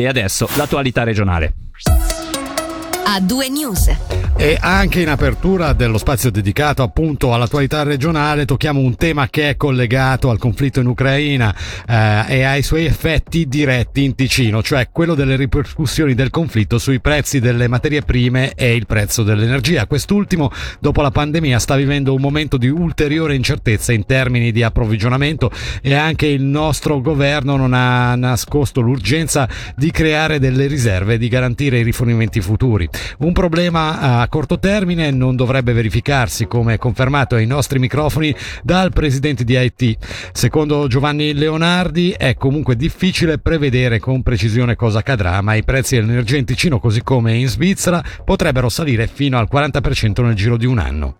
E adesso l'attualità regionale. A due news. E anche in apertura dello spazio dedicato appunto all'attualità regionale tocchiamo un tema che è collegato al conflitto in Ucraina eh, e ai suoi effetti diretti in Ticino, cioè quello delle ripercussioni del conflitto sui prezzi delle materie prime e il prezzo dell'energia. Quest'ultimo, dopo la pandemia, sta vivendo un momento di ulteriore incertezza in termini di approvvigionamento e anche il nostro governo non ha nascosto l'urgenza di creare delle riserve e di garantire i rifornimenti futuri. Un problema a corto termine non dovrebbe verificarsi, come confermato ai nostri microfoni dal presidente di IT. Secondo Giovanni Leonardi è comunque difficile prevedere con precisione cosa accadrà, ma i prezzi dell'energia in Ticino, così come in Svizzera, potrebbero salire fino al 40% nel giro di un anno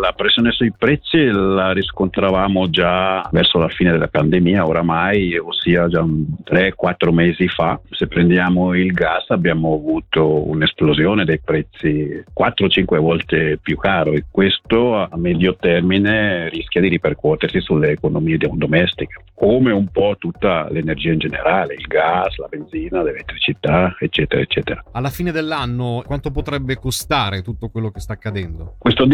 la pressione sui prezzi la riscontravamo già verso la fine della pandemia, oramai, ossia già 3-4 mesi fa. Se prendiamo il gas abbiamo avuto un'esplosione dei prezzi 4-5 volte più caro e questo a medio termine rischia di ripercuotersi sulle economie domestiche, come un po' tutta l'energia in generale, il gas, la benzina, l'elettricità, eccetera, eccetera. Alla fine dell'anno quanto potrebbe costare tutto quello che sta accadendo? Questo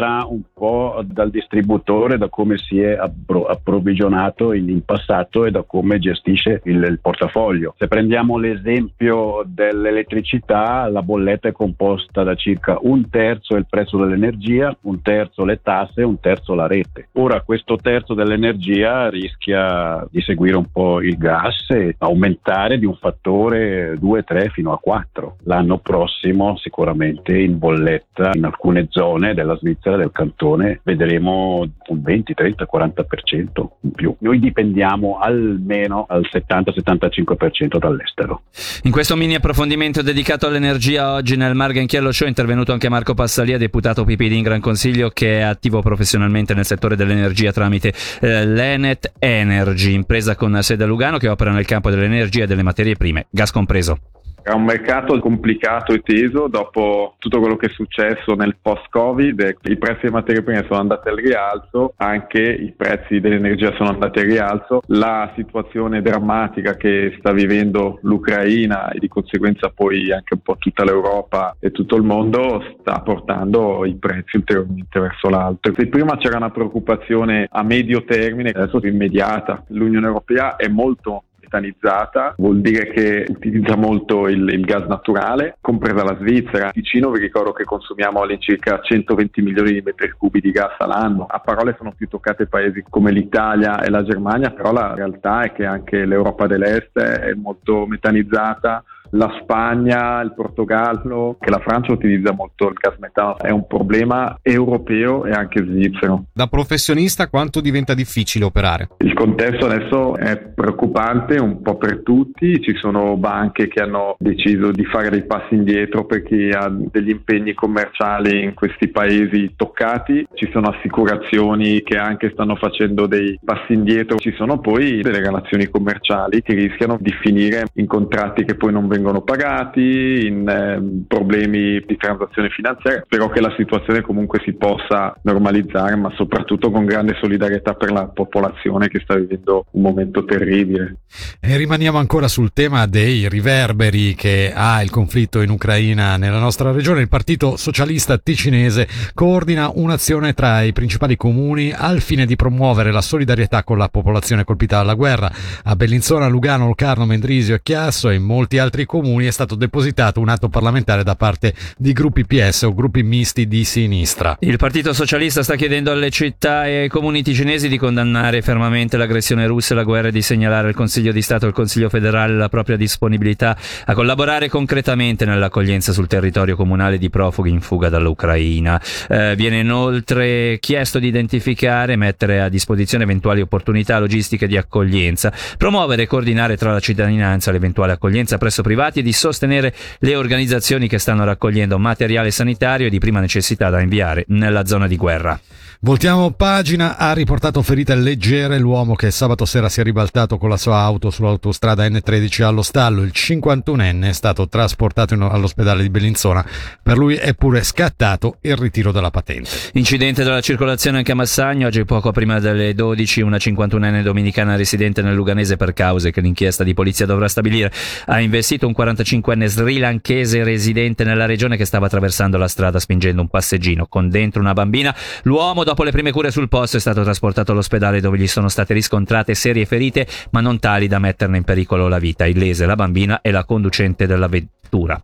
dipenderà un po' dal distributore, da come si è approvvigionato in, in passato e da come gestisce il, il, portafoglio. Se prendiamo l'esempio dell'elettricità, la bolletta è composta da circa un terzo il prezzo dell'energia, un terzo le tasse, un terzo la rete. Ora questo terzo dell'energia rischia di seguire un po' il gas e aumentare di un fattore 2-3 fino a 4. L'anno prossimo sicuramente in bolletta in alcune zone della Svizzera del cantone vedremo un 20, 30, 40% in più. Noi dipendiamo almeno al 70-75% dall'estero. In questo mini approfondimento dedicato all'energia oggi nel Margenchiello Show è intervenuto anche Marco Passalia, deputato PP di Gran Consiglio che è attivo professionalmente nel settore dell'energia tramite eh, l'Enet Energy, impresa con sede a Lugano che opera nel campo dell'energia e delle materie prime, gas compreso. È un mercato complicato e teso dopo tutto quello che è successo nel post-Covid, i prezzi delle materie prime sono andati al rialzo, anche i prezzi dell'energia sono andati al rialzo, la situazione drammatica che sta vivendo l'Ucraina e di conseguenza poi anche un po' tutta l'Europa e tutto il mondo sta portando i prezzi ulteriormente verso l'alto. Se prima c'era una preoccupazione a medio termine, adesso è immediata. L'Unione Europea è molto metanizzata, vuol dire che utilizza molto il, il, gas naturale, compresa la Svizzera. Ticino vi ricordo che consumiamo all'incirca 120 milioni di metri cubi di gas all'anno. A parole sono più toccate paesi come l'Italia e la Germania, però la realtà è che anche l'Europa dell'Est è molto metanizzata la Spagna, il Portogallo, che la Francia utilizza molto il gas metano, è un problema europeo e anche svizzero. Da professionista quanto diventa difficile operare? Il contesto adesso è preoccupante un po' per tutti, ci sono banche che hanno deciso di fare dei passi indietro per chi ha degli impegni commerciali in questi paesi toccati, ci sono assicurazioni che anche stanno facendo dei passi indietro, ci sono poi delle relazioni commerciali che rischiano di finire in contratti che poi non vengono vengono pagati, in eh, problemi di transazione finanziaria. Spero che la situazione comunque si possa normalizzare, ma soprattutto con grande solidarietà per la popolazione che sta vivendo un momento terribile. E rimaniamo ancora sul tema dei riverberi che ha il conflitto in Ucraina nella nostra regione. Il Partito Socialista Ticinese coordina un'azione tra i principali comuni al fine di promuovere la solidarietà con la popolazione colpita dalla guerra. A Bellinzona, Lugano, Locarno, Mendrisio e Chiasso e in molti altri comuni è stato depositato un atto parlamentare da parte di gruppi PS o gruppi misti di sinistra. Il Partito Socialista sta chiedendo alle città e ai comuni ticinesi di condannare fermamente l'aggressione russa e la guerra e di segnalare al Consiglio di Stato e al Consiglio federale la propria disponibilità a collaborare concretamente nell'accoglienza sul territorio comunale di profughi in fuga dall'Ucraina. Eh, viene inoltre chiesto di identificare e mettere a disposizione eventuali opportunità logistiche di accoglienza, promuovere e coordinare tra la cittadinanza l'eventuale accoglienza presso privati privati e di sostenere le organizzazioni che stanno raccogliendo materiale sanitario di prima necessità da inviare nella zona di guerra. Voltiamo pagina, ha riportato ferite leggere l'uomo che sabato sera si è ribaltato con la sua auto sull'autostrada N13 allo stallo. Il 51enne è stato trasportato all'ospedale di Bellinzona. Per lui è pure scattato il ritiro della patente. Incidente della circolazione anche a Massagno. Oggi poco prima delle 12 una 51enne dominicana residente nel Luganese per cause che l'inchiesta di polizia dovrà stabilire ha investito un 45enne srilanchese residente nella regione che stava attraversando la strada spingendo un passeggino con dentro una bambina. L'uomo dopo le prime cure sul posto è stato trasportato all'ospedale dove gli sono state riscontrate serie ferite ma non tali da metterne in pericolo la vita. Illese la bambina e la conducente della vettura.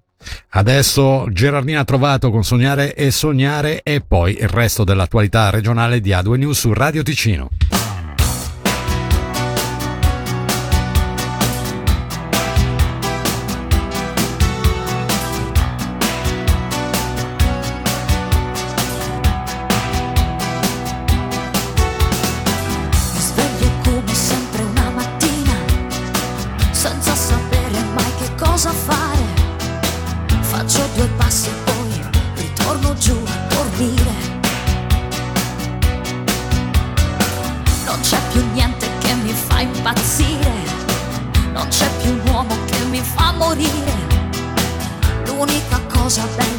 Adesso Gerardina ha trovato con Sognare e Sognare e poi il resto dell'attualità regionale di A2 News su Radio Ticino. Impazzire, non c'è più un uomo che mi fa morire. L'unica cosa bella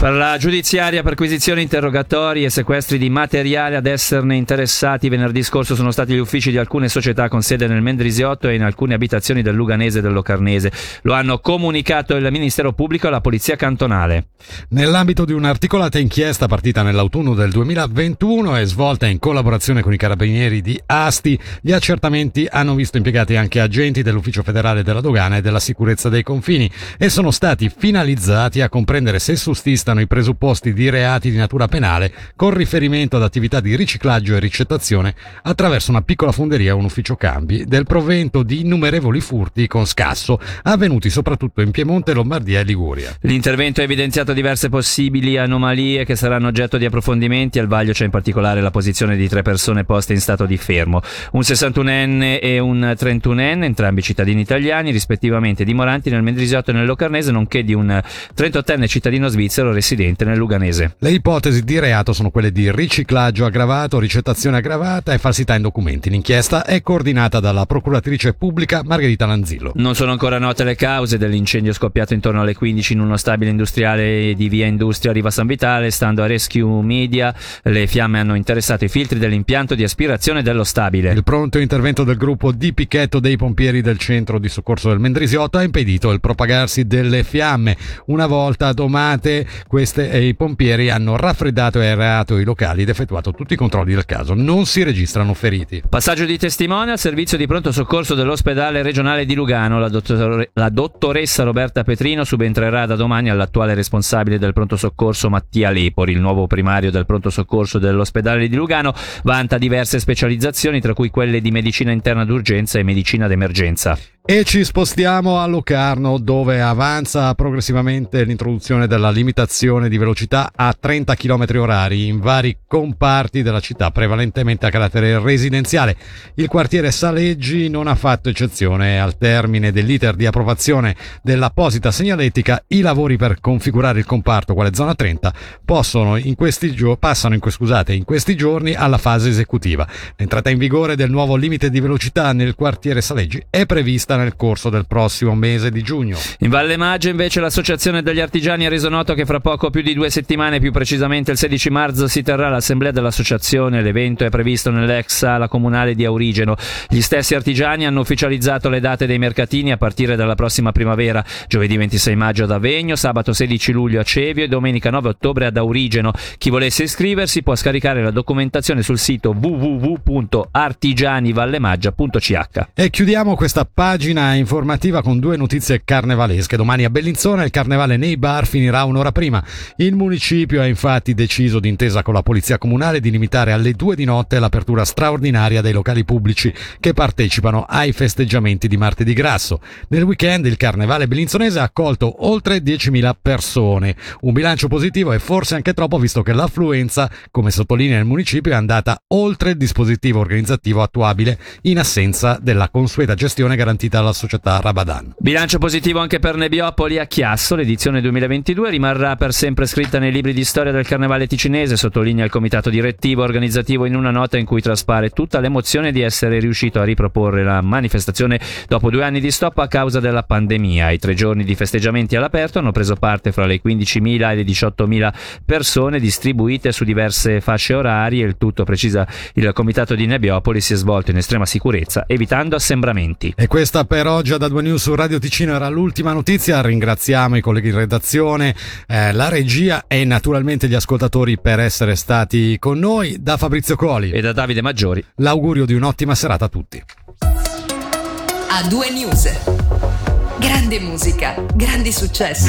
Per la giudiziaria, perquisizioni, interrogatori e sequestri di materiale ad esserne interessati venerdì scorso sono stati gli uffici di alcune società con sede nel Mendrisiotto e in alcune abitazioni del Luganese e del Locarnese. Lo hanno comunicato il Ministero Pubblico alla Polizia Cantonale. Nell'ambito di un'articolata inchiesta partita nell'autunno del 2021 e svolta in collaborazione con i carabinieri di Asti, gli accertamenti hanno visto impiegati anche agenti dell'Ufficio federale della dogana e della sicurezza dei confini e sono stati finalizzati a comprendere se sussistano i presupposti di reati di natura penale con riferimento ad attività di riciclaggio e ricettazione attraverso una piccola fonderia o un ufficio cambi del provento di innumerevoli furti con scasso avvenuti soprattutto in Piemonte, Lombardia e Liguria. L'intervento ha evidenziato diverse possibili anomalie che saranno oggetto di approfondimenti. Al vaglio c'è in particolare la posizione di tre persone poste in stato di fermo, un 61enne e un 31enne, entrambi cittadini italiani, rispettivamente dimoranti nel Mendrisiotto e nel Locarnese, nonché di un 38enne cittadino svizzero residente nel Luganese. Le ipotesi di reato sono quelle di riciclaggio aggravato, ricettazione aggravata e falsità in documenti. L'inchiesta è coordinata dalla procuratrice pubblica Margherita Lanzillo. Non sono ancora note le cause dell'incendio scoppiato intorno alle 15 in uno stabile industriale di via Industria Riva San Vitale. Stando a Rescue Media, le fiamme hanno interessato i filtri dell'impianto di aspirazione dello stabile. Il pronto intervento del gruppo di picchetto dei pompieri del centro di soccorso del Mendrisiotto ha impedito il propagarsi delle fiamme. Una volta domate, queste e i pompieri hanno raffreddato e aerato i locali ed effettuato tutti i controlli del caso. Non si registrano feriti. Passaggio di testimone al servizio di pronto soccorso dell'ospedale regionale di Lugano. La, dottore- la dottoressa Roberta Petrino subentrerà da domani all'attuale responsabile del pronto soccorso Mattia Lepori. Il nuovo primario del pronto soccorso dell'ospedale di Lugano vanta diverse specializzazioni, tra cui quelle di medicina interna d'urgenza e medicina d'emergenza. E ci spostiamo a Locarno dove avanza progressivamente l'introduzione della limitazione di velocità a 30 km orari in vari comparti della città, prevalentemente a carattere residenziale. Il quartiere Saleggi non ha fatto eccezione. Al termine dell'iter di approvazione dell'apposita segnaletica, i lavori per configurare il comparto quale zona 30 possono in gio- passano in, scusate, in questi giorni alla fase esecutiva. L'entrata in vigore del nuovo limite di velocità nel quartiere Saleggi è prevista nel corso del prossimo mese di giugno. In Valle Maggio invece l'associazione degli artigiani ha reso noto che fra poco più di due settimane, più precisamente il 16 marzo, si terrà l'assemblea dell'associazione. L'evento è previsto nell'ex sala comunale di Aurigeno. Gli stessi artigiani hanno ufficializzato le date dei mercatini a partire dalla prossima primavera, giovedì 26 maggio ad Avegno, sabato 16 luglio a Cevio e domenica 9 ottobre ad Aurigeno. Chi volesse iscriversi può scaricare la documentazione sul sito www.artigianivallemaggia.ch. E chiudiamo questa pagina informativa con due notizie carnevalesche. Domani a Bellinzona il carnevale nei bar finirà un'ora prima. Il municipio ha infatti deciso d'intesa con la polizia comunale di limitare alle due di notte l'apertura straordinaria dei locali pubblici che partecipano ai festeggiamenti di martedì grasso. Nel weekend il carnevale bellinzonese ha accolto oltre 10.000 persone. Un bilancio positivo e forse anche troppo visto che l'affluenza, come sottolinea il municipio, è andata oltre il dispositivo organizzativo attuabile in assenza della consueta gestione garantita dalla società Rabadan. Bilancio positivo anche per Nebbiopoli a Chiasso, l'edizione 2022 rimarrà per sempre scritta nei libri di storia del carnevale ticinese, sottolinea il comitato direttivo organizzativo in una nota in cui traspare tutta l'emozione di essere riuscito a riproporre la manifestazione dopo due anni di stop a causa della pandemia. I tre giorni di festeggiamenti all'aperto hanno preso parte fra le 15.000 e le 18.000 persone distribuite su diverse fasce orarie. Il tutto, precisa il comitato di Nebbiopoli, si è svolto in estrema sicurezza, evitando assembramenti. E questa per oggi da 2 News su Radio Ticino era l'ultima notizia. Ringraziamo i colleghi in redazione, eh, la regia e naturalmente gli ascoltatori per essere stati con noi. Da Fabrizio Coli e da Davide Maggiori, l'augurio di un'ottima serata a tutti. A 2 News. Grande musica, grandi successi.